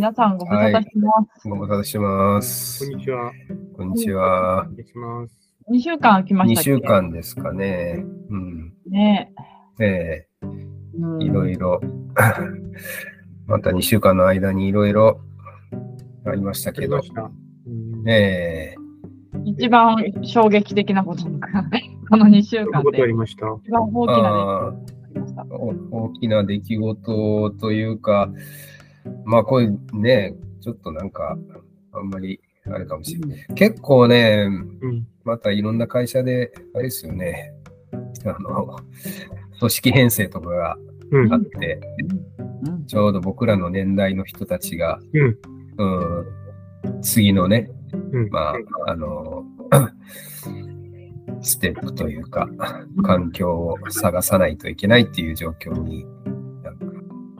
はい、皆さんご無沙汰してます。ご無沙汰してます。こんにちは。こんにちはお。願いします。2週間空きまし2たっけ？週間ですかね。うん。ねえうんえいろいろ。また2週間の間にいろいろありましたけどありま。した。うんええ一番衝撃的なことが、この2週間でりました？一番大きな出来事あがありました。お大きな出来事というか、まあこれね、ちょっとなんか、あんまりあれかもしれない。結構ね、うん。またいろんな会社で、あれですよね、あの、組織編成とかがうん。あって、うんちょうど僕らの年代の人たちが、うん。うん、次のね、うん。まあ、あの、ステップというか、環境を探さないといけないっていう状況に、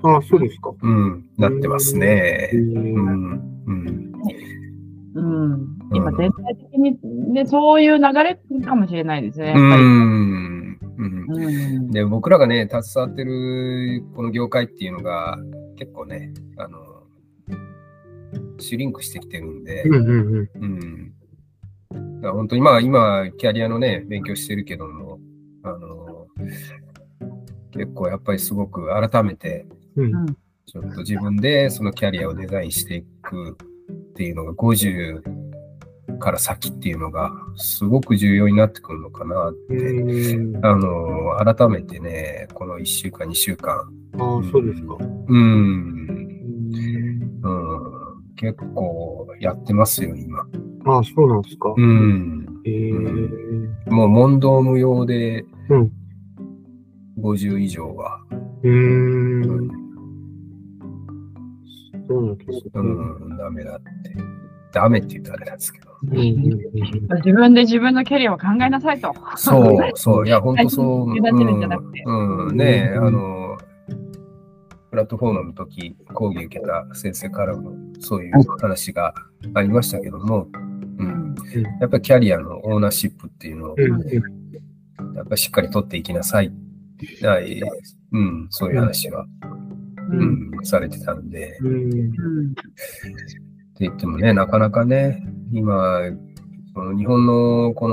ああ、そうですか。うん、なってますねへ。うーん、うん、うん、今、全体的に、ね、そういう流れかもしれないですね、う。ん、で、僕らがね、携わってるこの業界っていうのが、結構ね、あの、シュリンクしてきてるんで、うんうんうん。うん。だから本当にまあ今、キャリアのね、勉強してるけども、あの、結構やっぱりすごく改めて、うん。ちょっと自分でそのキャリアをデザインしていくっていうのが50から先っていうのがすごく重要になってくるのかなって、うんあの、改めてね、この1週間、2週間、ああ、そうですか。うん、うんうん、結構やってますよ、今。ああ、そうなんですか。うん。へえ。もう問答無用でうん。50以上は、うーん。そうなんですね。うん、ダメだって。ダメって言うとあれなんですけど。自分で自分のキャリアを考えなさいと。そう、そう、いや、本当そう。うん、うんねあの、プラットフォームの時、講義受けた先生からもそういう話がありましたけども、うん、やっぱりキャリアのオーナーシップっていうのを、やっぱりしっかり取っていきなさい。はいうん、そういう話は、されてたん。で、って言ってもね、なかなかね、今、その日本のこ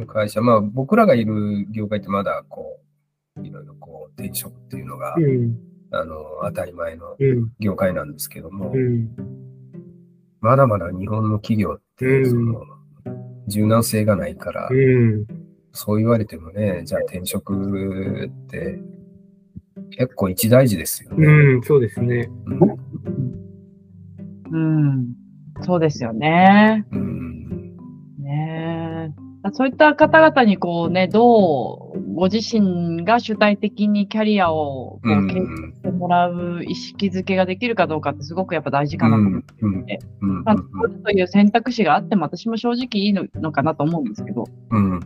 の会社、まあ僕らがいる業界ってまだこう、いろいろこう転職っていうのが、うん。あの当たり前のうん。業界なん。ですけども、うん。まだまだ日本の企業ってうん。その柔軟性がないから、うん。そう言われてもね、じゃあ転職って結構一大事ですよね。うん、そうですね。うんうん、そうですよね。うんねえそういった方々にこうね、どうご自身が主体的にキャリアをこう経営してもらう意識づけができるかどうかってすごくやっぱ大事かなと思って。うんうんうんまあ、取るという選択肢があっても私も正直いいのかなと思うんですけど、うん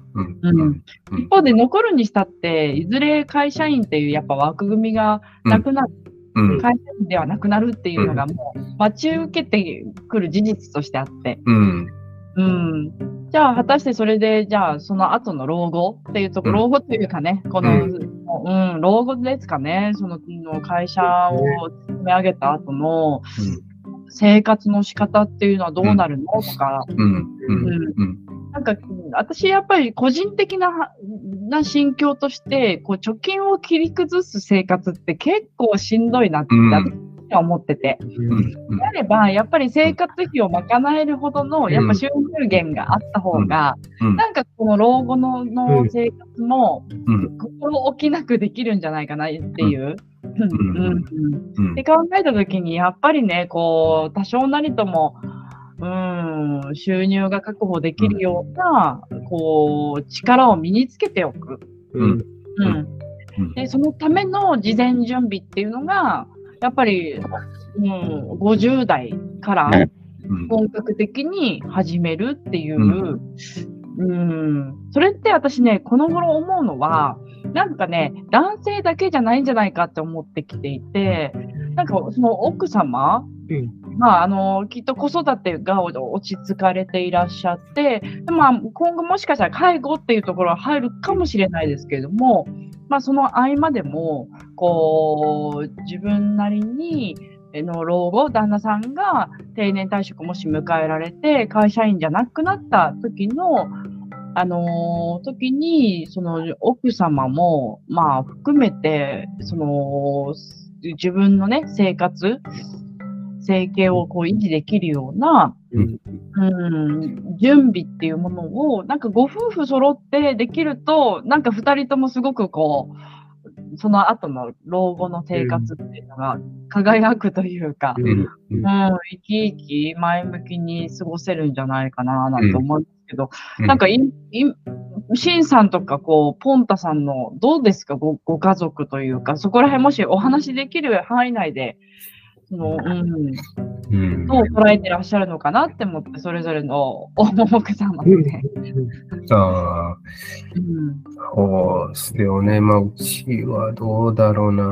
一方で残るにしたって、いずれ会社員っていうやっぱ枠組みがなくなる、会社員ではなくなるっていうのがもう待ち受けてくる事実としてあって、うんうん。じゃあ、果たしてそれで、じゃあ、その後の老後っていうところ、うん。老後というかね、この、ううん、老後ですかね、そのの会社を積み上げた後の生活の仕方っていうのはどうなるのとか、なんか、私やっぱり個人的なな心境として、こう貯金を切り崩す生活って結構しんどいなってうん私は思ってて。であれば、やっぱり生活費を賄えるほどの、やっぱ収入源があった方が、うん。なんかこの老後のうのん。生活もうん。心置きなくできるんじゃないかなっていう。って考えたときに、やっぱりね、こう、多少なりとも、うん、収入が確保できるような、こう、力を身につけておく。うん。うん。うん。で、そのための事前準備っていうのが、やっぱり、うん、50代からうん。本格的に始めるっていう、ううん、それって私ね、この頃思うのは、なんかね、男性だけじゃないんじゃないかって思ってきていて、なんかその奥様、うん。まあ、あの、きっと子育てが落ち着かれていらっしゃって、でまあ、今後もしかしたら介護っていうところは入るかもしれないですけれども、まあ、その合間でも、こう、自分なりに、の老後、旦那さんが定年退職もし迎えられて、会社員じゃなくなった時の、あのー時に、その奥様も、まあ、含めて、その、自分のね、生活、生計をこう維持できるような、うんうん、準備っていうものを、なんかご夫婦揃ってできると、なんか二人ともすごくこう、その後の老後の生活っていうのが輝くというか、うんうん。うん、生き生き前向きに過ごせるんじゃないかな、なんて思うんですけど、なんかい、い、シンさんとか、こう、ポンタさんの、どうですか？ご、ご家族というか、そこら辺もしお話できる範囲内で、その、うん、うんどう捉えてらっしゃるのかなって思って、それぞれの奥様のね。ああ、うん。そうですよね。まあ、うちはどうだろうな。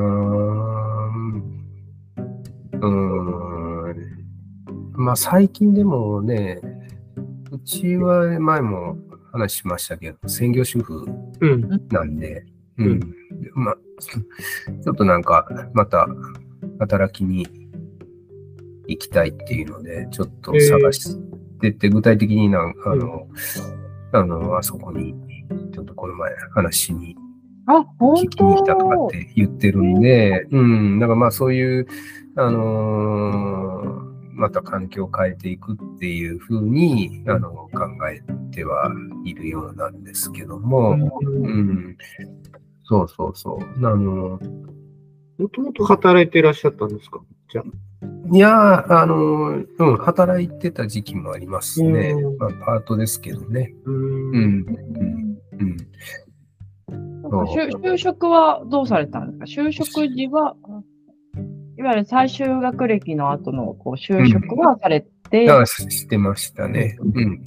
うーん。まあ、最近でもね、うちは前も話しましたけど、専業主婦うん。なんで、ううんん。まあ、ちょっとなんか、また、働きに行きたいっていうので、ちょっと探してて、具体的になんあの、あの、あそこに、ちょっとこの前話しにあ、本聞きに来たとか当って言ってるんで、うん、だからまあそういう、あのーまた環境を変えていくっていうふうに、あの、考えてはいるようなんですけども、うん、そうそうそう。あの、もともと働いていらっしゃったんですか？じゃあ。いやー、あの、うん、働いてた時期もありますねうん。まあ、パートですけどね。う。うんん、うん、うん。なんか就就職はどうされたんですか？就職時は、いわゆる最終学歴の後のこう就職はされて、だからししてましたね。うん。うん、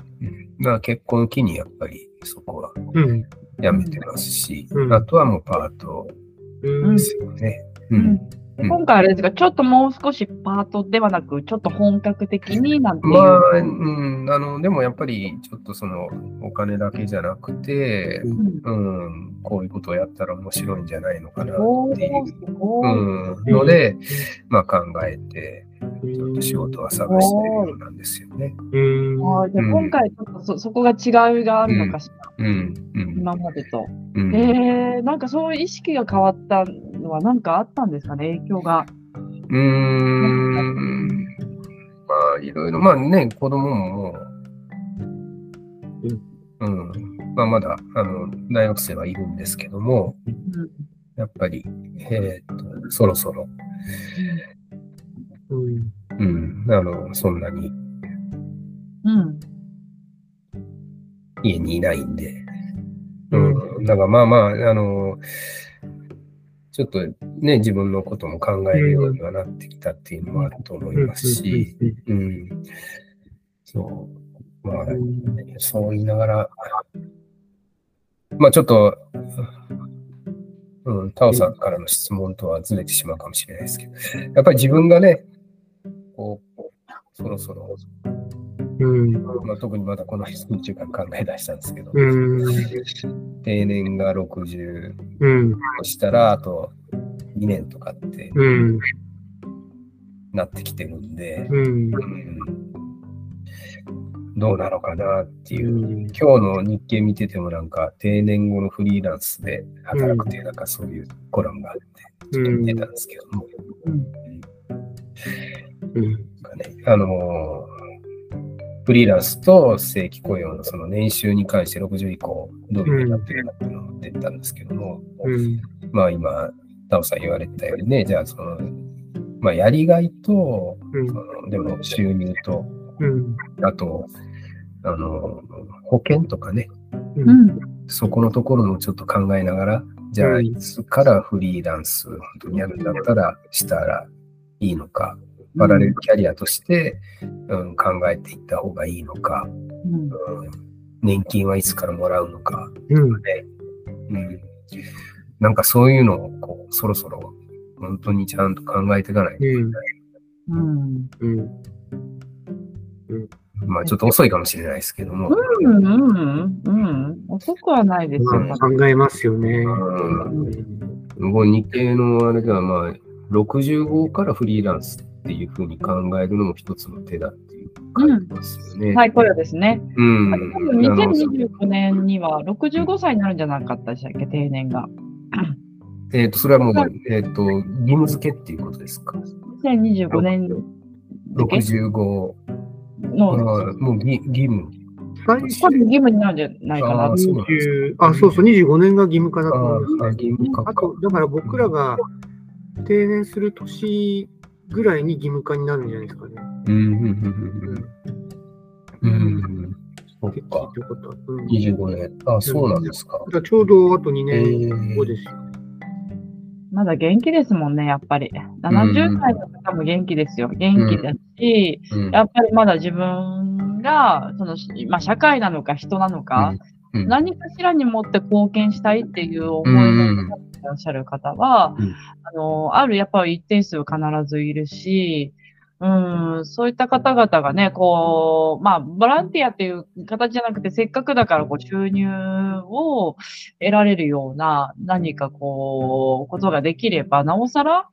まあ結婚を機にやっぱりそこはうん。やめてますし、うんあとはもうパートうんで。すよね。う。うんんうん今回あれですが、ちょっともう少しパートではなく、ちょっと本格的になんていう。まあ、うん、あの、でもやっぱりちょっとそのお金だけじゃなくて、うんうん、こういうことをやったら面白いんじゃないのかなっていう。うん、ので、まあ考えて、ちょっと仕事は探してるようなんですよね。うん。あーじゃ今回ちょっとそそこが違いがあるのかしら、うん、うん、今までと。うん。えー、なんかそういう意識が変わったのは何かあったんですかね、影響が。うーん。まあ、いろいろ、まあね、子供ももう、うん。まあ、まだ、あの、大学生はいるんですけども、うんやっぱり、えーっと、そろそろ、うん。あの、そんなにうん。家にいないんで、うん。だからまあまあ、あの、ちょっとね、自分のことも考えるようにはなってきたっていうのもあると思いますし、うん。そう。まあ、そう言いながら、まあちょっと、うん、タオさんからの質問とはずれてしまうかもしれないですけど、やっぱり自分がね、こう、そろそろ、うん。まあ、特にまだこの1週間考え出したんですけど、うん。定年が60うん。としたら、あと2年とかってうん。なってきてるんで、うん。うん、どうなのかなっていう。うん。今日の日経見ててもなんか定年後のフリーランスで働くっていうなんかそういうコラムがあって、ちょっと見てたんですけども、うんあのーフリーランスと正規雇用のその年収に関して60以降どういうふうになってるかっていうのを出てたんですけども、うん。まあ今、タオさん言われたようにね、じゃあその、まあやりがいと、うんそのでも収入と、うん。あと、あの、保険とかね、うん。うん。そこのところもちょっと考えながら、じゃあ、うんいつからフリーランス、本当にやるんだったら、したらいいのか、パラレルキャリアとして、うん、考えていった方がいいのか、うんうん、年金はいつからもらうのか、うん。ね、うん、なんかそういうのを、こう、そろそろ、本当にちゃんと考えていかないと、うん。うん。まあちょっと遅いかもしれないですけども、うん。うん。うん。遅くはないですよ。まあ、考えますよね。うん、もう日系のあれでは、まあ、65からフリーランスっっていうふうに考えるのも一つの手だっていう書いてますよね。再雇用ですね。うん。あと多分2025年には65歳になるんじゃなかったでしたっけ、定年が。えっ、と、それはもう、えっ、と、義務付けっていうことですか？2025年付け？65、の、あもう義義務。最多分義務になるんじゃないかなあー。そうなんです20あ、そうそう、25年が義務化だとあ思う。あと、だから僕らが定年する年ぐらいに義務化になるんじゃないですかね。うん、うん、うん、うん。うん。そか。いうことは。うん、25年。あ、そうなんですかちょうどあと2え年後ですよ。まだ元気ですもんね、やっぱり。70代の方も元気ですよ。元気だし、うんやっぱりまだ自分が、その、まあ、社会なのか人なのか、うん何かしらに持って貢献したいっていう思いの方がいらっしゃる方は、うんあの、あるやっぱり一定数必ずいるし、うん、そういった方々がね、こう、まあ、ボランティアっていう形じゃなくて、せっかくだから、こう、収入を得られるような、何かこう、ことができれば、なおさら、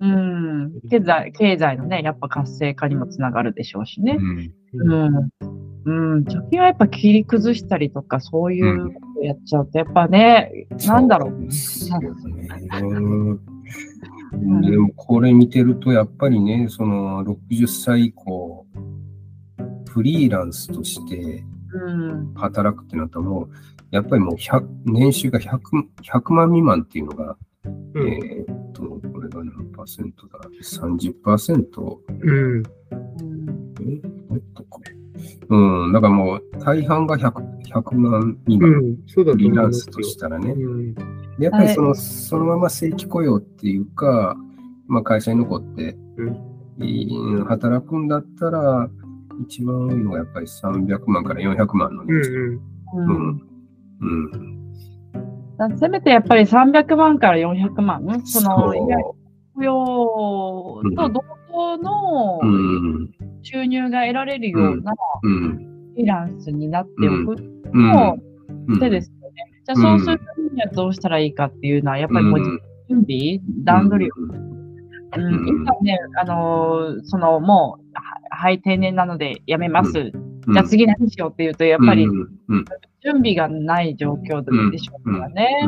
うん、経済、経済のね、やっぱ活性化にもつながるでしょうしね。うんうん。うん。貯金はやっぱ切り崩したりとか、そういうことやっちゃうと、やっぱね、なんだろう。そうでもこれ見てると、やっぱりね、その60歳以降、フリーランスとしてうん。働くってなったらもう、やっぱりもう100年収が 100, 100万未満っていうのが、うん。えーっと、これが何パーセントだ ?30%? うん。うんえもっとかうん、だからもう大半が 100, 100万未う満、ん。そうだとフリーランスとしたらね。うん。でやっぱりその,、そのまま正規雇用っていうか、まあ、会社に残って、いい働くんだったら、一番多いのがやっぱり300万から400万のうん。うん。ううんせめてやっぱり300万から400万、その、雇用と同等の。収入が得られるようなうん。フリーランスになっておくうん。のうん手ですよね。じゃあそうするためにはどうしたらいいかっていうのは、やっぱりもう準備、段取りをうん、うん今ね、あのーその、もう、ははい、定年なので辞めます。うんじゃあ次何しようっていうと、やっぱり。準備がない状況でしょうからね。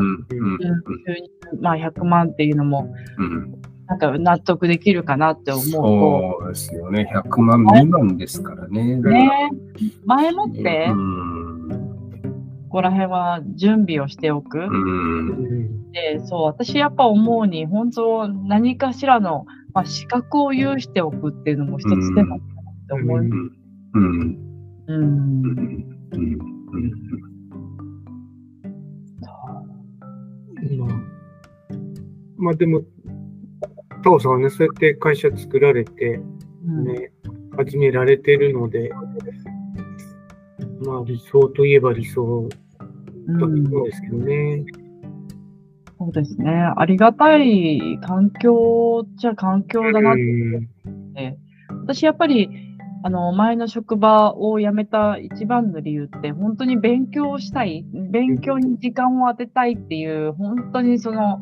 まあ、100万っていうのも、うん。なんか納得できるかなって思うそうですよね。100万未満ですからね。と、ね、前もってう、ん。ここら辺は準備をしておく。うん。で、そう、私やっぱ思うに、本当何かしらの、まあ、資格を有しておくっていうのも一つ手だなって思います。うん。うん。うん。うん。まあ、まあでも、タオさんはね、そうやって会社作られて、うんね、始められてるので、まあ理想といえば理想だと思うんですけどね。そうですね。ありがたい環境じゃ環境だなってうん私やっぱり、あの、前の職場を辞めた一番の理由って、本当に勉強したい、勉強に時間を当てたいっていう、本当にその、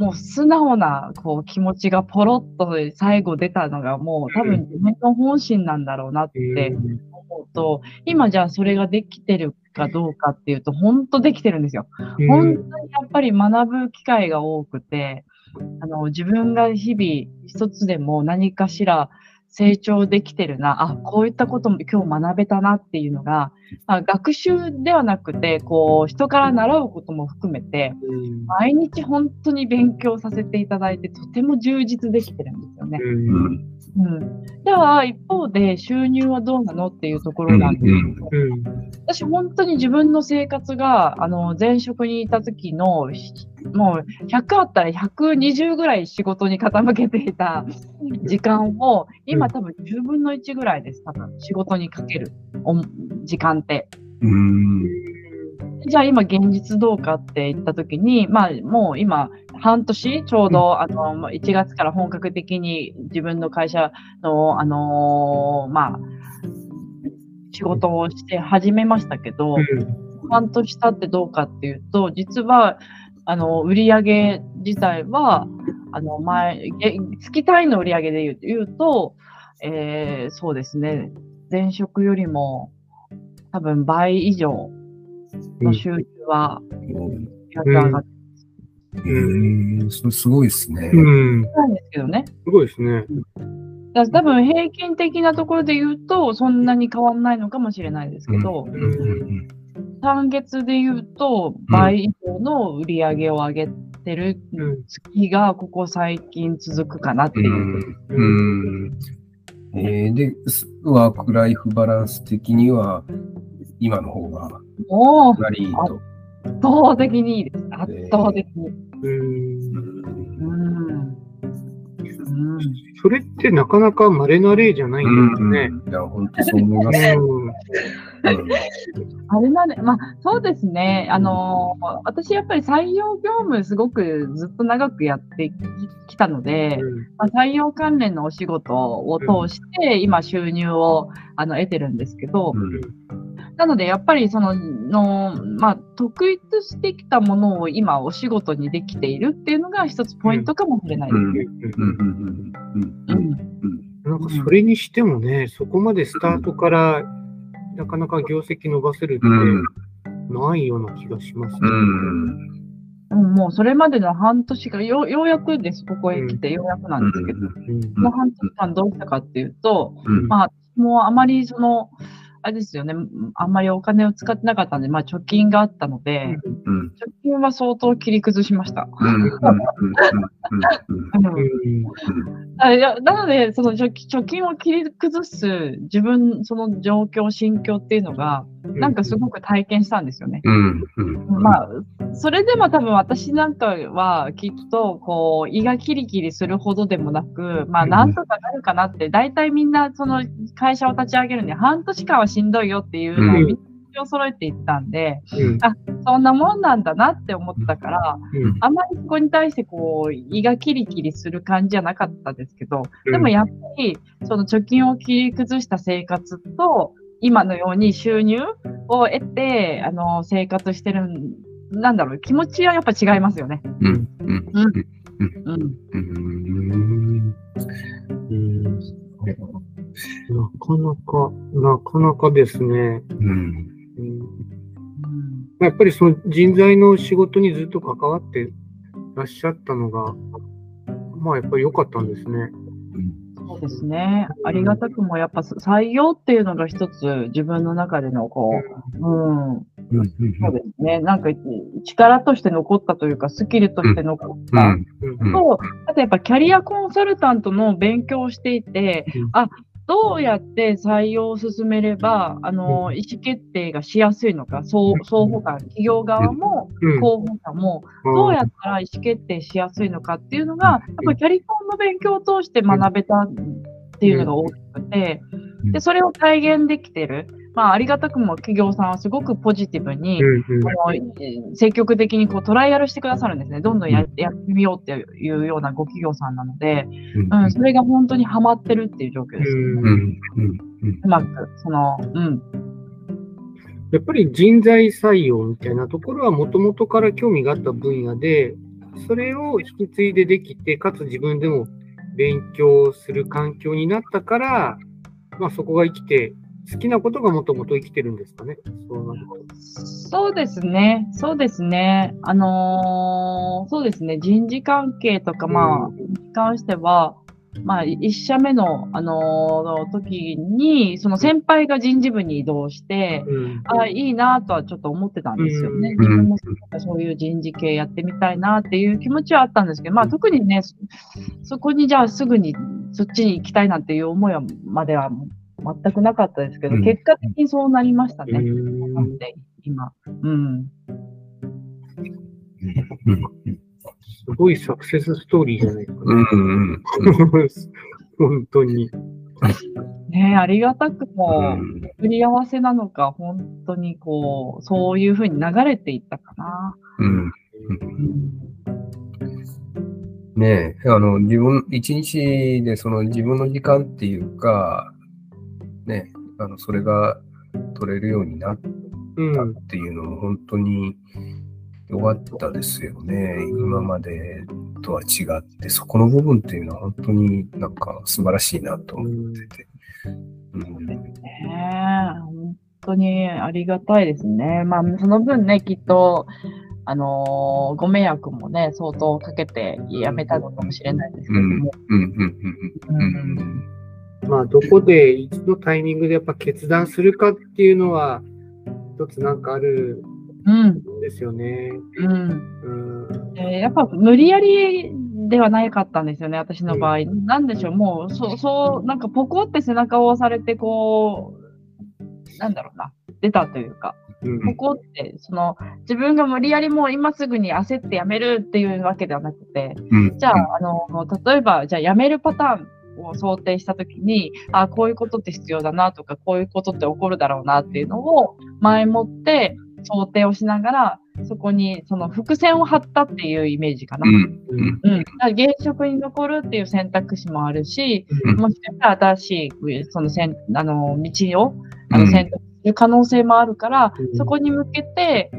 もう素直なこう気持ちがポロッと最後出たのが、もう多分自分の本心なんだろうなって思うと、今じゃあそれができてるかどうかっていうと、本当できてるんですよ。うん。本当にやっぱり学ぶ機会が多くて、あの、自分が日々一つでも何かしら成長できてるな、あ、こういったことも今日学べたなっていうのが、まあ、学習ではなくて、こう、人から習うことも含めて、うん。毎日本当に勉強させていただいて、とても充実できてるんですよね。うんうん。うん。では、一方で収入はどうなのっていうところなんですけど、うん私本当に自分の生活が、あの、前職にいた時の、ひもう100あったら120ぐらい仕事に傾けていた時間を、今多分10分の1ぐらいです、多分仕事にかけるお時間って。うん。じゃあ今現実どうかって言った時に、まあもう今半年ちょうど、あの、まあ1月から本格的に自分の会社の、あのーまあ、仕事をして始めましたけど、半年経ってどうかっていうと、実は、あの、売り上げ自体は、あの、前、げ月単位の売り上げで言う言うと、えーそうですね、前職よりも多分倍以上の収入は上がってへえ、それすごいですね。うん。たんですけどね。すごいですね。だから多分平均的なところで言うと、そんなに変わんないのかもしれないですけど、うんうん単月で言うと、倍以上の売り上げを上げてるうん。月がここ最近続くかなってういう。んうんえーで、すワークライフバランス的には、今の方がもかなりいいと。倒的にいいです。圧倒的に。うん。うん。うん。それってなかなか稀な例じゃないんですよね。いや、本当そう思います。うん。うんあれなんで、まあ、そうですね。あのー私やっぱり採用業務すごくずっと長くやってきたので、まあ、採用関連のお仕事を通して、今収入をあの得てるんですけど、うんなのでやっぱりその、のまあ、特逸してきたものを今お仕事にできているっていうのが一つポイントかもしれないですね。うんうんうんうんうん。なんかそれにしてもね、そこまでスタートからなかなか業績伸ばせるってうんないような気がしますね。うんうん、もうそれまでの半年がよようやくです、ここへ来てようやくなんですけど、うんこの半年間どうしたかっていうと、うんまあ、私もあまりその、あれですよね、あんまりお金を使ってなかったんで、まあ貯金があったので、うん。貯金は相当切り崩しました。なので、その貯貯金を切り崩す自分、その状況、心境っていうのが、なんかすごく体験したんですよね。うんうん。まあ、それでも多分私なんかはきっと、こう、胃がキリキリするほどでもなく、まあ、うん。なんとかなるかなって、大体みんな、その会社を立ち上げるには半年間はしんどいよっていうのをうん。みんな口を揃えていったんで、うん。そんなもんなんだなって思ってたから、うん。あんまりそこに対してこう、胃がキリキリする感じじゃなかったですけど、でもやっぱり、その貯金を切り崩した生活と、今のように収入を得て、あの、生活してるん、なんだろう、気持ちはやっぱ違いますよね。うんうんうん。うん。うん。なかなか、なかなかですね。うん。うん。やっぱりその人材の仕事にずっと関わってらっしゃったのが、まあやっぱり良かったん。ですね。そうですね。ありがたくもやっぱ採用っていうのが一つ自分の中でのこう、うん、うん。そうですね。なんか力として残ったというか、スキルとして残った。と、あとやっぱキャリアコンサルタントの勉強をしていて、うん。あ、どうやって採用を進めれば、あの、意思決定がしやすいのか、双双方間、企業側も、うん。候補者も、どうやったら意思決定しやすいのかっていうのが、やっぱりキャリコンの勉強を通して学べたっていうのが大きくて、で、それを体現できてる。まあ、ありがたくも企業さんはすごくポジティブに、うんうん。積極的にこうトライアルしてくださるんですね。どんどんややってみようっていうようなご企業さんなので、うん、それが本当にハマってるっていう状況です。うん。うん。うん。うまく、その、うん、やっぱり人材採用みたいなところはもともとから興味があった分野で、それを引き継いでできて、かつ自分でも勉強する環境になったから、まあそこが生きて、好きなことがもともと生きてるんですかね？そうなると。そうですね、そうですね、あのーそうですね、人事関係とか、まあ、うんに関しては、まあ、一社目の、あのー時に、その先輩が人事部に移動して、うんあいいなとはちょっと思ってたんですよね。うん自分もそういう人事系やってみたいなっていう気持ちはあったんですけど、まあ特にね、そそこにじゃあすぐにそっちに行きたいなんていう思いはまでは全くなかったですけど、うん結果的にそうなりましたね。うんなんで今。うん。すごいサクセスストーリーじゃないですかね。うんうん本当に。ねえありがたくも、うん巡り合わせなのか、本当にこう、そういうふうに流れていったかな。うんうんねえ、あの、自分、一日でその自分の時間っていうか、ね、あの、それが取れるようになっうん。たっていうのも本当に良かったですよね。今までとは違って、そこの部分っていうのは本当になんか素晴らしいなと思ってて。うんねえ本当にありがたいですね。まあ、その分ね、きっと、あのーご迷惑もね、相当かけてやめたのかもしれないですけども。うんうんうんうんうんまあ、どこで、いつのタイミングでやっぱ決断するかっていうのは、一つなんかあるうん。んですよね。うん。うん。えーやっぱ無理やりではなかったんですよね、私の場合。なんでしょう、もう、そう、そう、なんかポコって背中を押されて、こう、なんだろうな、出たというか、うんポコって、その、自分が無理やりもう今すぐに焦ってやめるっていうわけではなくて、うんじゃあ、あの、例えば、じゃあ、辞めるパターンを想定したときに、あこういうことって必要だなとか、こういうことって起こるだろうなっていうのを前もって想定をしながら、そこにその伏線を張ったっていうイメージかな。ううん。ん。うん現職に残るっていう選択肢もあるし、うん。もしかしたら新しいそのせんあの道をあうん。の選択する可能性もあるから、うん。そこに向けて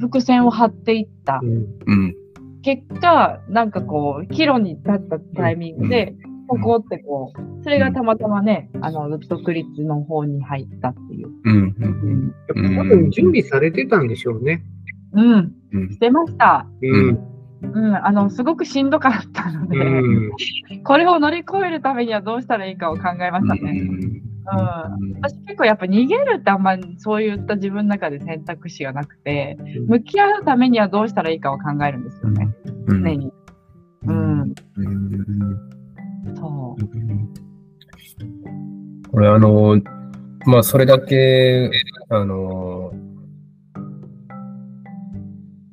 伏線を張っていった。うん。うん。結果、なんかこう、岐路に立ったタイミングで、ここってこう、それがたまたまね、あの、独立の方に入ったっていう。うんうん多分準備されてたんでしょうね。うん、うんしてました。うん。うん、あの、すごくしんどかったので、うん。これを乗り越えるためにはどうしたらいいかを考えましたね。私結構やっぱ逃げるってあんまりそういった自分の中で選択肢がなくて、向き合うためにはどうしたらいいかを考えるんですよね。うん常に。うん、うんそう。これあの、まあそれだけ、あの、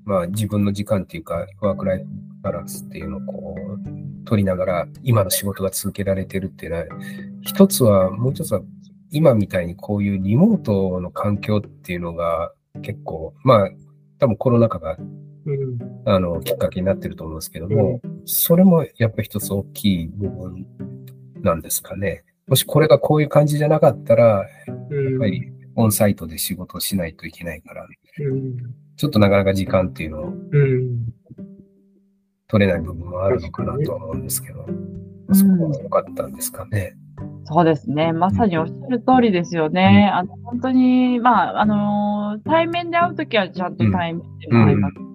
まあ自分の時間っていうか、ワークライフバランスっていうのをこう、取りながら、今の仕事が続けられてるっていうのは、一つは、もう一つは、今みたいにこういうリモートの環境っていうのが結構、まあ、多分コロナ禍が。あの、きっかけになってると思うんですけども、それもやっぱ一つ大きい部分なんですかね。もしこれがこういう感じじゃなかったら、うん。やっぱりオンサイトで仕事をしないといけないから、うん。ちょっとなかなか時間っていうのをうん。取れない部分もあるのかなとは思うんですけど、うんそこは良かったんですかね。そうですね。まさにおっしゃる通りですよね。あの本当に、まあ、あのー対面で会うときはちゃんと対面でも会います。うん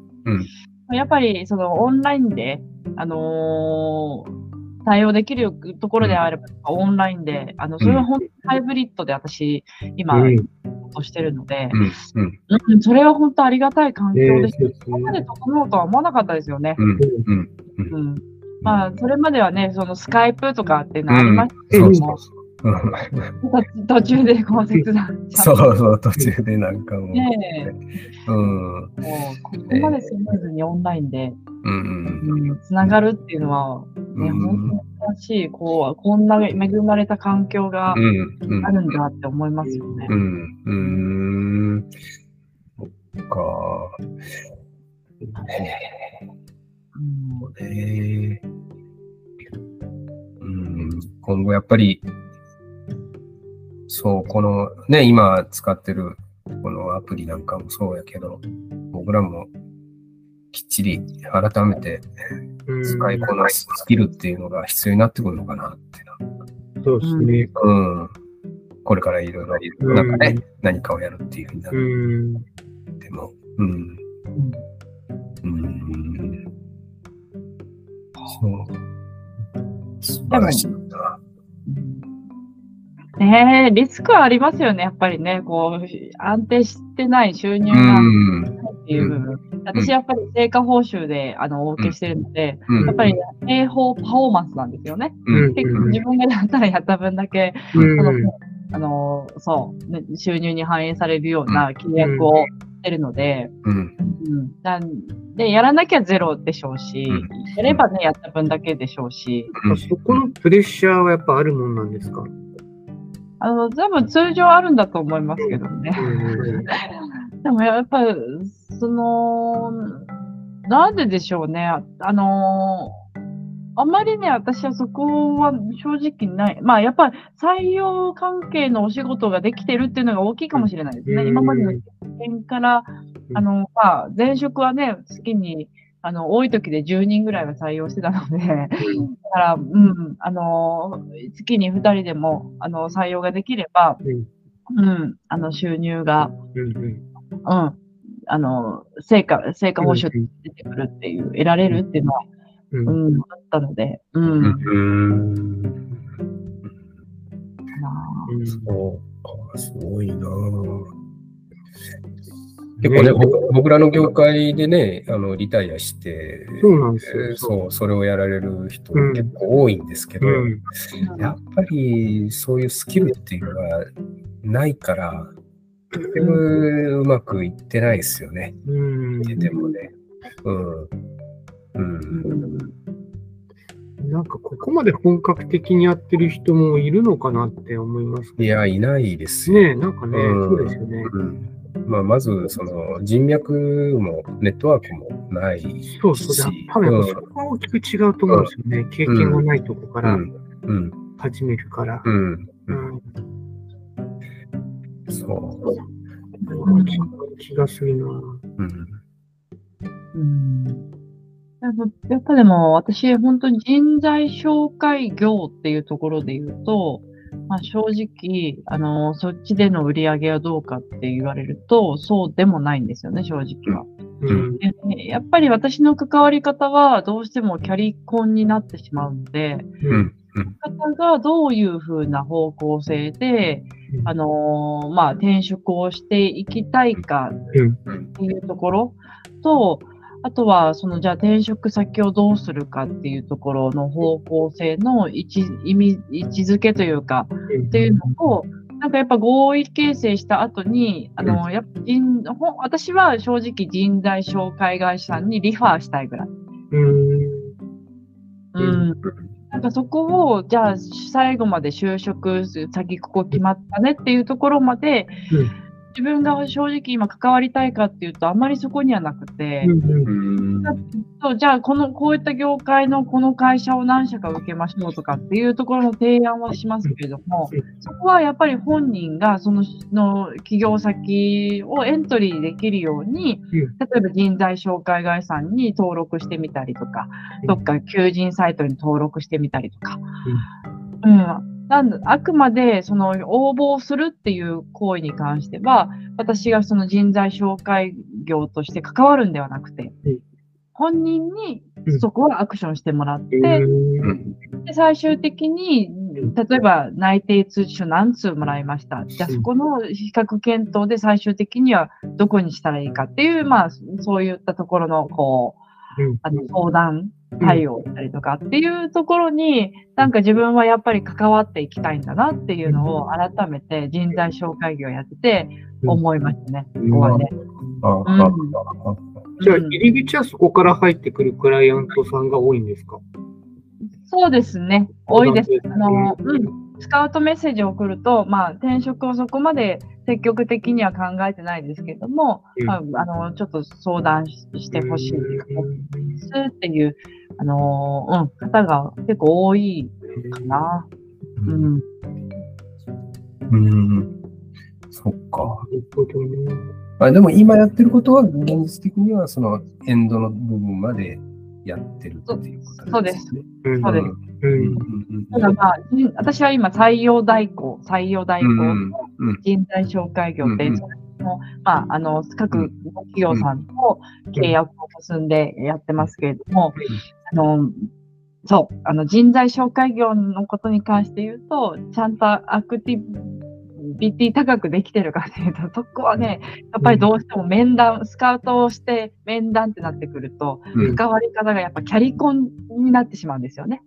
やっぱり、その、オンラインで、あのー対応できるところであれば、オンラインで、あの、それは本当にハイブリッドで私、今、うんとしてるので、うん、うん、うん、それは本当ありがたい環境ねです。そうですここまでね。整うとは思わなかったですよね。うん、うん。うん。まあ、それまではね、そのスカイプとかっていうのありましたけそうども、そうそう。途中でこう切断そうそう、途中でなんかもう。ねえ、うん、もうここまでスムーズにオンラインで、うん、うん、つながるっていうのは、ね、うん。本当に素しい、こう、こんな恵まれた環境が。あるんだって思いますよね。うん、うん。そっか。うん、今後やっぱり、そう、このね、今使ってるこのアプリなんかもそうやけど、僕らもきっちり改めてうん使いこなすスキルっていうのが必要になってくるのかなっていうそうですね。うん。これからいろいろ、なんかね、何かをやるっていうふうになうっん。ても、うん。うんうん。そう。素晴らしいな。ねえ、リスクはありますよね、やっぱりね、こう、安定してない収入うがん。っていう部分。私、やっぱり成果報酬で、あの、お受けしてるので、うん。やっぱり、平方パフォーマンスなんですよね。うん。結構自分がやったらやった分だけ、うん。そのあの、そう、ね、収入に反映されるような契約をしてるので、うん。うん、なんで、やらなきゃゼロでしょうし、うん。やればね、やった分だけでしょうし、そこのプレッシャーはやっぱあるもんなんですか？あの、多分通常あるんだと思いますけどね。でもやっぱり、その、なんででしょうね。あの、あまりね、私はそこは正直ない。まあ、やっぱり採用関係のお仕事ができてるっていうのが大きいかもしれないですね。うん今までの経験から、あの、まあ、前職はね、月に、あの、多い時で10人ぐらいは採用してたので、だから、うん、あの、月に2人でも、あの、採用ができれば、うん。うん、あの、収入が、うんあの、成果、成果報酬うん出てくるっていう、得られるっていうのは、うん。うん、あったので、うん、そうか、すごいなぁ結構ね、僕僕らの業界でね、あの、リタイアして、そうなんですよ。えーそう、それをやられる人うん結構多いんですけど、うん。やっぱりそういうスキルっていうのがないから、とてもうまくいってないですよね。うん。見ててもね。うん。う。うんんなんかここまで本格的にやってる人もいるのかなって思いますいや、いないですよ。ねえ、なんかね、うんそうですよね。うんまあ、まず、その人脈もネットワークもないし。そうそう。多分やっぱそこが大きく違うと思うんですよね。経験がないとこからうん。うん。始めるから。うん。ううん。ん。そう。気がするな。うん。うんやっぱやっぱでも私、本当に人材紹介業っていうところで言うと、まあ、正直、あの、そっちでの売り上げはどうかって言われると、そうでもないんですよね、正直は。うん。でやっぱり私の関わり方はどうしてもキャリコンになってしまうので、うん。うん。方がどういうふうな方向性で、あのーまあ、転職をしていきたいかうん。っていうところと、あとは、その、じゃあ転職先をどうするかっていうところの方向性の位置、意味、位置づけというか、っていうのを、なんかやっぱ合意形成した後に、あの、やっぱ人、私は正直人材紹介会社さんにリファーしたいぐらい。うん。ううんん。なんかそこを、じゃあ最後まで就職先ここ決まったねっていうところまで、うん自分が正直今関わりたいかっていうとあんまりそこにはなくて、うじゃあこの、こういった業界のこの会社を何社か受けましょうとかっていうところの提案はしますけれどもうん、そこはやっぱり本人がそのの企業先をエントリーできるように、うん。例えば人材紹介会社に登録してみたりとか、うん。どっか求人サイトに登録してみたりとか、うんなんだあくまでその応募するっていう行為に関しては、私がその人材紹介業として関わるんではなくて、うん。本人にうん。そこはアクションしてもらって、うん。で最終的に、例えば内定通知書何通もらいました。じゃあそこの比較検討で最終的にはどこにしたらいいかっていう、まあ、そういったところの、こう、うん。あの相談対応したりとかっていうところに、なんか自分はやっぱり関わっていきたいんだなっていうのを改めて人材紹介業やってて思いましたね。うんここはね。じゃあ、うん入り口はそこから入ってくるクライアントさんが多いんですか？そうですね。多いです。あの。スカウトメッセージを送ると、まあ、転職をそこまで積極的には考えてないですけども、うんまあ、あの、ちょっと相談ししてほしいですっていう、あの、うん、方が結構多いかな。う。うんん。うん。そっか。あでも今やってることは、現実的にはそのエンドの部分までやってるっていうことそうですそうです。ただまあ、人私は今採用代行、採用代行うんのうん人材紹介業って、それもまあ、あの、各企業さんと契約を結んでやってますけれども、あの、そう、あの、人材紹介業のことに関して言うと、ちゃんとアクティビティ高くできてるかっていうと、そこはね、やっぱりどうしても面談、スカウトをして面談ってなってくると、うん。関わり方がやっぱキャリコンになってしまうんですよね。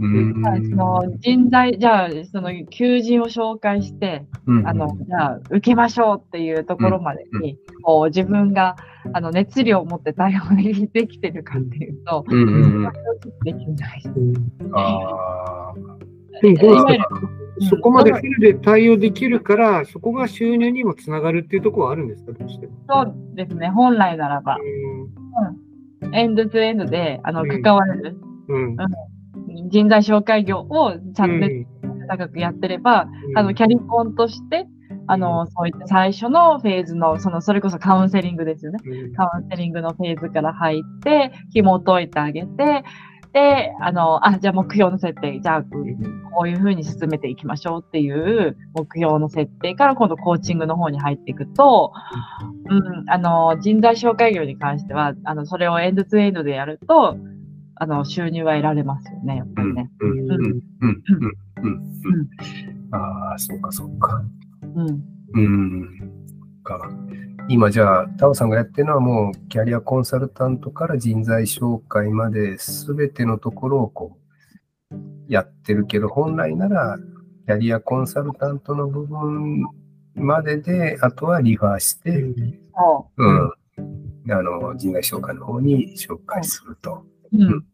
うん。はいその人材、じゃあ、その求人を紹介して、うん。あの、じゃあ、受けましょうっていうところまでに、こう、自分が、あの、熱量を持って対応できてるかっていうと、うんうんうん。できない。うんあでもどうですかいわゆるそこまでフルで対応できるから、そこが収入にもつながるっていうところはあるんですか、どうしても。そうですね、本来ならば、うん。エンドツーエンドで、あの、うん。関われる。うん。人材紹介業をちゃんとうん。長くやってれば、あの、キャリコンとして、あの、そういった最初のフェーズの、その、それこそカウンセリングですよね。うん。カウンセリングのフェーズから入って、紐解いてあげて、で、あの、あ、じゃあ目標の設定、じゃあ、こういうふうに進めていきましょうっていう目標の設定から今度コーチングの方に入っていくと、うん、あの、人材紹介業に関しては、あの、それをエンドツーエンドでやると、あの、収入は得られますよね、やっぱりね。うんうんうんうんうんうんああ、そうかそうか。うん。うん。か。今じゃあ、タオさんがやってるのはもうキャリアコンサルタントから人材紹介まで全てのところをこうやってるけど、本来ならキャリアコンサルタントの部分までで、あとはリファーして、そうん。あの、人材紹介の方に紹介すると。う。うん。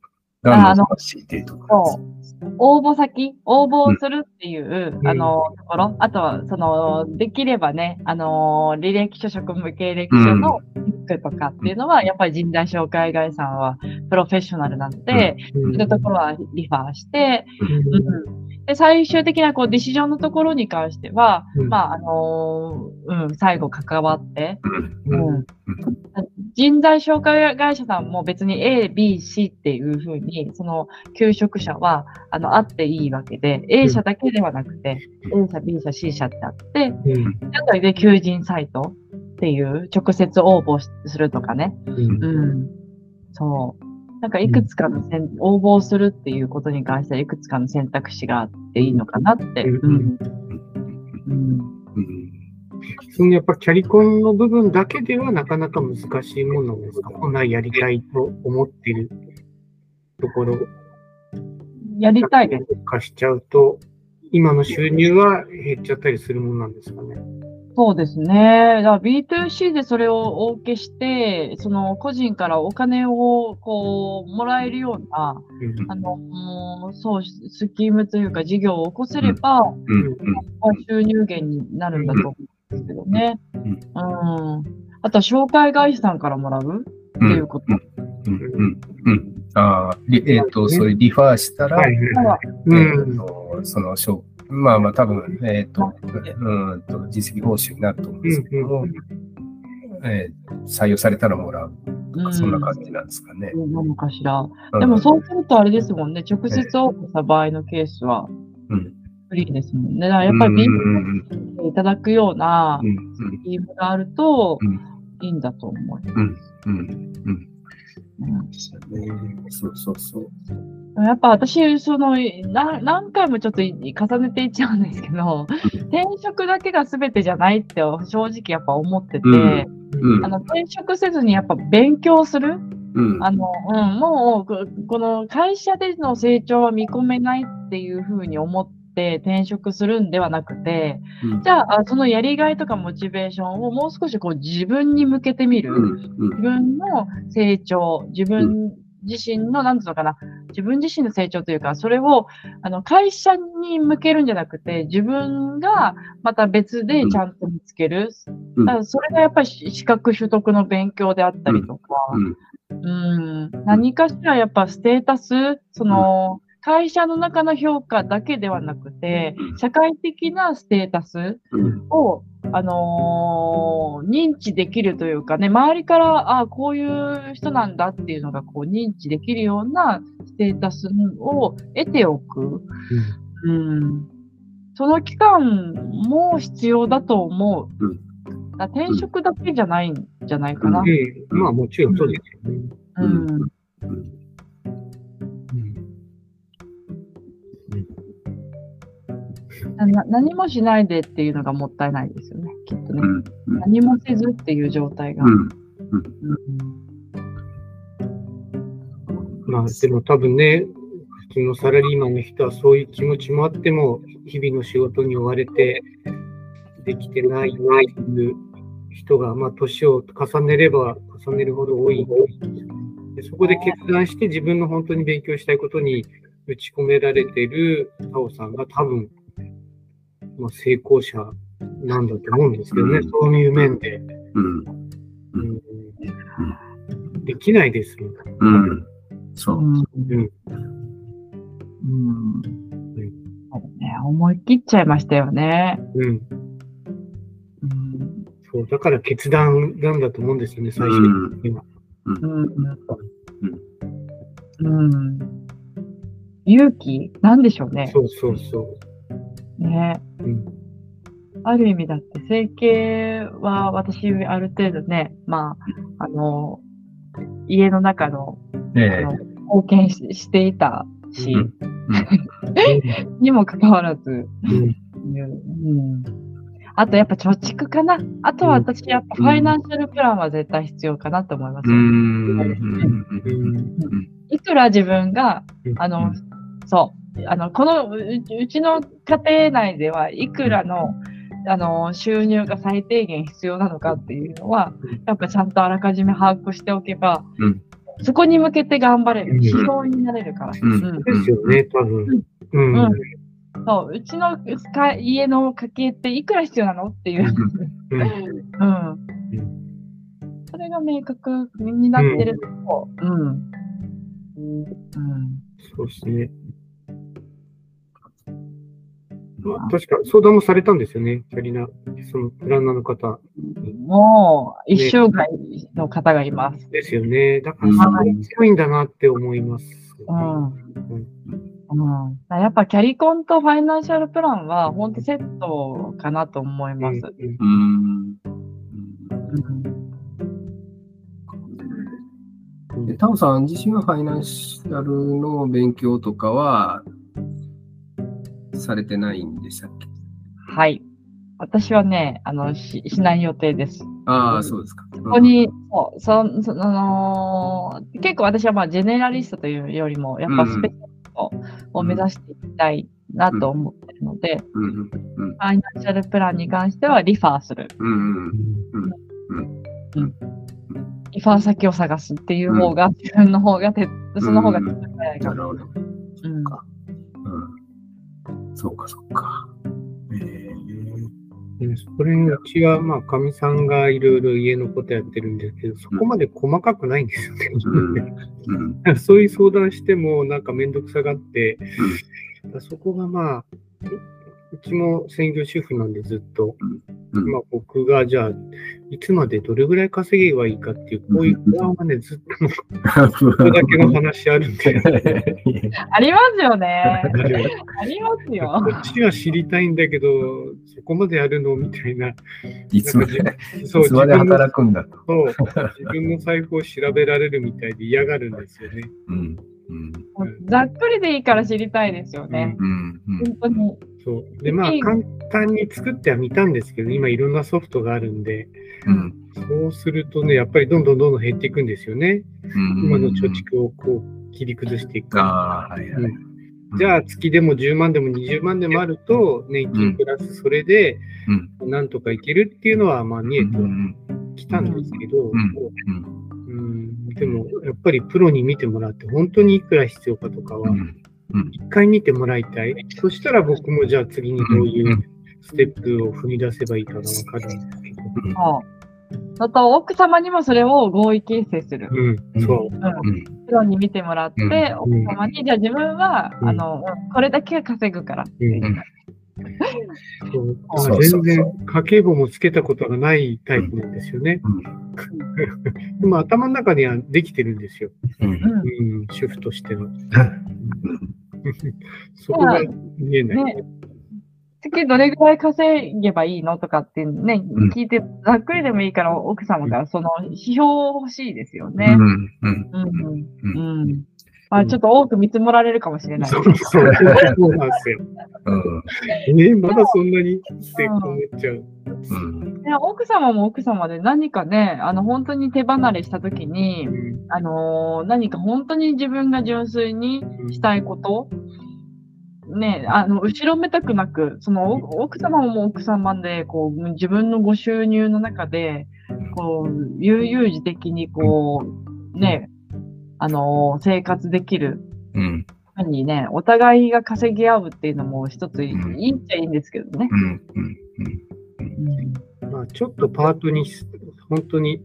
があの難しいっていうところです。そう。応募先、応募するっていう、うん。あの、ところ、あとは、その、できればね、あの、履歴書、職務経歴書のチェックとかっていうのは、やっぱり人材紹介会さんはプロフェッショナルなので、うん。そういうところはリファーして、うん。うんで、最終的なこう、ディシジョンのところに関しては、うん。まあ、あのうん、最後関わって、うん。うん。人材紹介会社さんも別に A、B、C っていうふうに、その求職者はあのあっていいわけで、A 社だけではなくて、A 社、B 社、C 社ってあって、うん。あとで求人サイトっていう直接応募しするとかね。うん。うん。そう。なんかいくつかの選、応募するっていうことに関してはいくつかの選択肢があっていいのかなって。うん。うん。うん。うん。そのやっぱキャリコンの部分だけではなかなか難しいものなん。ですか本来やりたいと思っているところやりたいです。化しちゃうと、今の収入は減っちゃったりするものなん。ですかね。そうですね。だから B2C でそれをお受けして、その個人からお金をこうもらえるような、うんあの、もうそう、スキームというか事業を起こせれば、収入源になるんだと思うんですけどね。んうん。あとは紹介会社さんからもらうっていうこと。うんうんうんああ、リえっ、と、それリファーしたら、はいえっ、ん。と、その、しょまあまあ多分、えっ、と、うんと、実績報酬になると思うんですけども、えー採用されたらもらうそんな感じなんですかね。なのかしら。うんでもそうするとあれですもんね。直接応募した場合のケースはうんフリーですもんね。だからやっぱり B うんいただくようなうんスキームがあるとうんいいんだと思う。うんうんうんうん。そうそうそう。やっぱ私、その、な何回もちょっと重ねていっちゃうんですけど、転職だけが全てじゃないって正直やっぱ思ってて、うん。うん。あの転職せずにやっぱ勉強する。うん。あの、うん、もうこ、この会社での成長は見込めないっていうふうに思って転職するんではなくて、うん。じゃあ、あそのやりがいとかモチベーションをもう少しこう自分に向けてみる。うん自分の成長、自分自身の、なんつうのかな、自分自身の成長というか、それを、あの、会社に向けるんじゃなくて、自分がまた別でちゃんと見つける。うん。だからそれがやっぱりし資格取得の勉強であったりとか、うん。うん、何かしらやっぱステータス、その、会社の中の評価だけではなくて、社会的なステータスうんを、あのー認知できるというかね、周りから、ああ、こういう人なんだっていうのがこう認知できるようなステータスを得ておく。うん。その期間も必要だと思う。う転職だけじゃないんじゃないかな。ええまあもちろんそうですよね。うん。うん何もしないでっていうのがもったいないですよね、きっとね。うん何もせずっていう状態が。うんうんまあでも多分ね、普通のサラリーマンの人はそういう気持ちもあっても、日々の仕事に追われてできてないないという人が、まあ年を重ねれば重ねるほど多い。でそこで決断して自分の本当に勉強したいことに打ち込められているタオさんが多分、まあ、成功者なんだと思うんですけどね、うんそういう面で。うんうんできないですもん。うんそう。うんうんね、思い切っちゃいましたよね。うん。うん。そう、だから決断なんだと思うんですよね、最初には。うん。うん。勇気なんでしょうね。そうそうそう。ね。うん。ある意味だって、整形は私、ある程度ね、まあ、あの、家の中の、あえ。の貢献ししていたし、うん。にもかかわらず、うん。うん、あとやっぱ貯蓄かな。あとは私、やっぱファイナンシャルプランは絶対必要かなと思います。うよ。ん。うん。いくら自分が、あうの、そう、あの、このう、うちの家庭内ではいくらの、あの、収入が最低限必要なのかっていうのはうん、やっぱちゃんとあらかじめ把握しておけばうん、そこに向けて頑張れる。うん指標になれるから。ですよね、多分。うん。うんそう、うちのか家の家計っていくら必要なのっていう。うんうん。それが明確になってると、うん。うん。そうですね。確か相談もされたんですよね、キャリナ、そのプランナーの方もう、一生涯の方がいます。ですよね。だから、すごい強いんだなって思います。うん。うん、やっぱキャリコンとファイナンシャルプランは本当セットかなと思います。うんうん。でタオさん自身はファイナンシャルの勉強とかはされてないんでしたっけ？はい。私はね、あの、ししない予定です。ああ、そうですか。ここに、そうそその結構私はまあジェネラリストというよりも、やっぱスペシャリストを目指していきたいなと思ってるので、うんうんうんファイナンシャルプランに関してはリファーする。うんうんリファー先を探すっていう方が、自分の方が手、その方が手っ早いかな。なるほど。うんうんそうか、そうか。えー。うんそれにうちは、まあ、かみさんがいろいろ家のことやってるんですけど、そこまで細かくないんですよね。うん そういう相談しても、なんかめんどくさがって、そこがまあ、うちも専業主婦なんでずっと、うんまあ僕がじゃあ、いつまでどれぐらい稼げばいいかっていう、こういう不安がね、ずっとここ だけの話あるんで、ありますよね。ありますこよ。っちは知りたいんだけど、そこまでやるのみたいな。いつまで、そう、いつまで自分の働くんだと。そう自分の財布を調べられるみたいで嫌がるんですよね。うんうんざっくりでいいから知りたいですよね。うんうん本当に。そう。で、まあ、簡単に作ってはみたんですけど、今いろんなソフトがあるんで、うん。そうするとね、やっぱりどんどんどんどん減っていくんですよね。うん。今の貯蓄をこう切り崩していく。ああ、はいはい。じゃあ月でも10万でも20万でもあると、年金プラスそれでうん。なんとかいけるっていうのはまあ見えてうんきたんですけど、うん。うん。でもやっぱりプロに見てもらって、本当にいくら必要かとかはう、ん一回見てもらいたい。そしたら僕もじゃあ次にどういうステップを踏み出せばいいかがわかるんですけど。そう。あと、奥様にもそれを合意形成する。うん、そう。うん。プロに見てもらって、うん。奥様に、じゃあ自分は、うん。あの、これだけ稼ぐからって。うんそう全然家計簿もつけたことがないタイプなんですよね。でも頭の中にはできてるんですよ。うんうんうん、主婦としての。そこが見えない。ね月どれぐらい稼げばいいのとかってね、うん聞いて、ざっくりでもいいから奥様からその指標欲しいですようね。んうんうん。ううん。まあ、ちょっと多く見積もられるかもしれない。そうそうそうなんですよ。うん。えまだそんなにって思っちゃう。うん。ね奥様も奥様で何かね、あの、本当に手離れしたときに、うん。あのー何か本当に自分が純粋にしたいこと、ね、あの、後ろめたくなく、その、お奥様も奥様で、こう、自分のご収入の中で、こう、悠々自適に、こう、ね、あのー生活できる。うん。にね、お互いが稼ぎ合うっていうのも一ついい,、うん。いいっちゃいいんですけどね。うんうんうんまあ、ちょっとパートにし、本当に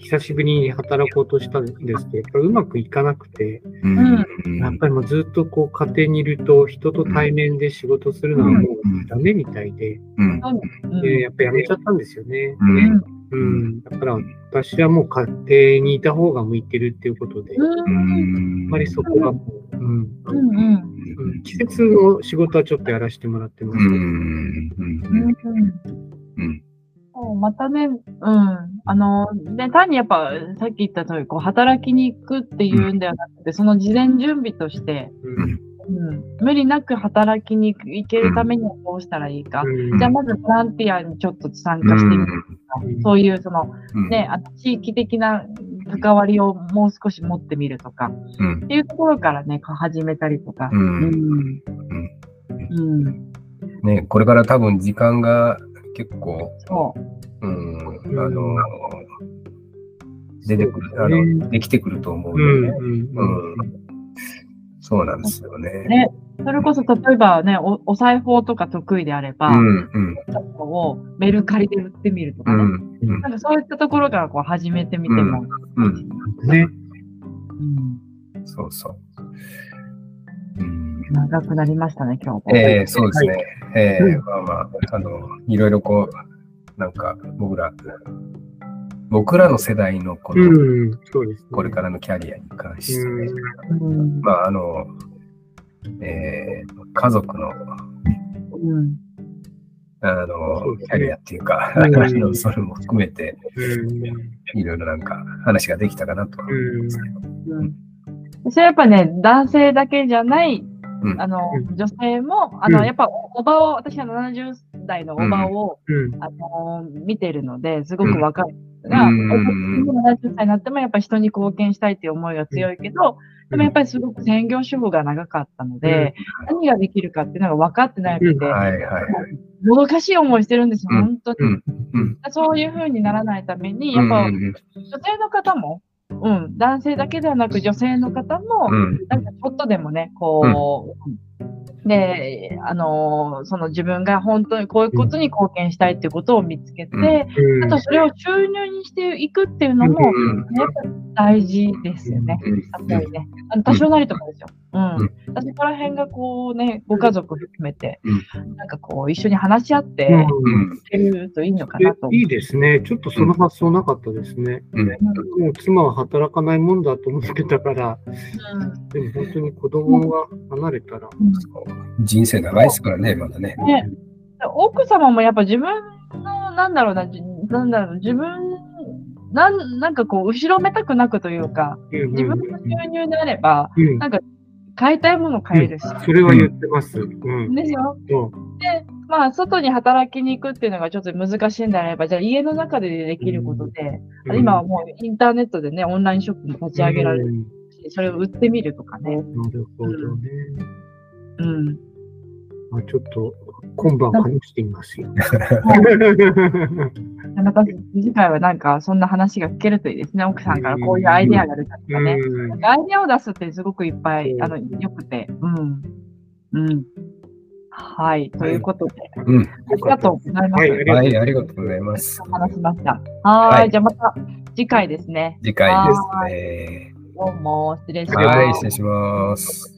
久しぶりに働こうとしたんですけど、やっぱうまくいかなくて、うんやっぱりもうずっとこう家庭にいると人と対面で仕事するのはもうダメみたいで、うん。うん。でやっぱやめちゃったんですよね。うんうん。うん。だから私はもう家庭にいた方が向いてるっていうことで、あうん。んまりそこはもう、うん。うんうん。うん。季節の仕事はちょっとやらせてもらってます。うん。うんうん。そうまたね、うん。あの、ね、単にやっぱ、さっき言った通り、こう、働きに行くっていうんではなくて、その事前準備として、うん。うん、無理なく働きに行けるためにはどうしたらいいか。うん。じゃあ、まずボランティアにちょっと参加してみるそういう、その、うんね、あの地域的な関わりをもう少し持ってみるとか、うんっていうところからね、始めたりとか。ううんん。うん。ね、これから多分時間が結構、そう。うん、あの、出てくる、あの、できてくると思ううんので、うんそうなんですよね。ねそれこそ、例えばね、おお裁縫とか得意であれば、うん、うん、をメルカリで売ってみるとかね。うん、うんなんかそういったところからこう始めてみても。うん、ね。うんそうそう。うん長くなりましたね、今日も。ええそうですね。ええまあまあ、あの、いろいろこう、なんか、僕ら、僕らの世代のこの、うん、そうですね。これからのキャリアに関してね、うん。まあ、あの、えー家族の、うん。あの、キャリアっていうか、うん。それも含めて、うん。いろいろなんか話ができたかなとは思いますそれやっぱね、男性だけじゃない、うん。あのう、女性も、あの、うん。やっぱおばを、私は70代のおばを、うん。あの、見てるので、すごくわかる。が、うん。70歳になってもやっぱり人に貢献したいっていう思いが強いけど、でもやっぱりすごく専業主婦が長かったので、何ができるかっていうのが分かってないので、はいはいはい。もどかしい思いしてるんですよ、うん。本当に。うん。うん。そういう風にならないために、やっぱうん。女性の方も、うん、男性だけではなく女性の方も、うん。なんかちょっとでもね、こう、で、あの、その自分が本当にこういうことに貢献したいっていうことを見つけて、うんあとそれを収入にしていくっていうのも、うんやっぱり大事ですよね。うんやっぱりね。あの多少なりともですよ。うん。そこら辺がこうね、ご家族含めて、なんかこう一緒に話し合ってうんいけるといいのかなと思いいですね。ちょっとその発想なかったですね。うんもう妻は働かないもんだと思ってたから、うんでも本当に子供が離れたら、人生長いですからね、まだね。ね、奥様もやっぱ自分の、なんだろうな、じなんだろう、自分、なんなんかこう、後ろめたくなくというか、自分の収入であれば、うんなんか、買いたいもの買えるし。それは言ってます。うん。でで、まあ、外に働きに行くっていうのがちょっと難しいんであれば、じゃあ家の中でできることで、今はもうインターネットでね、オンラインショップも立ち上げられるうんし、それを売ってみるとかね。なるほどね。うん。まあ、ちょっと今晩話してみますよ。また次回はなんかそんな話が聞けるといいですね。奥さんからこういうアイデアが出たとかね。うんアイデアを出すってすごくいっぱい、うんあの、良くて。うん。うん。はい。ということで、うん。ありがとうございます。はいありがとうはい、ありがとうございます。話しました。はーい。はいじゃあまた次回ですね。次回ですね。どうも、失礼します。はい、失礼します。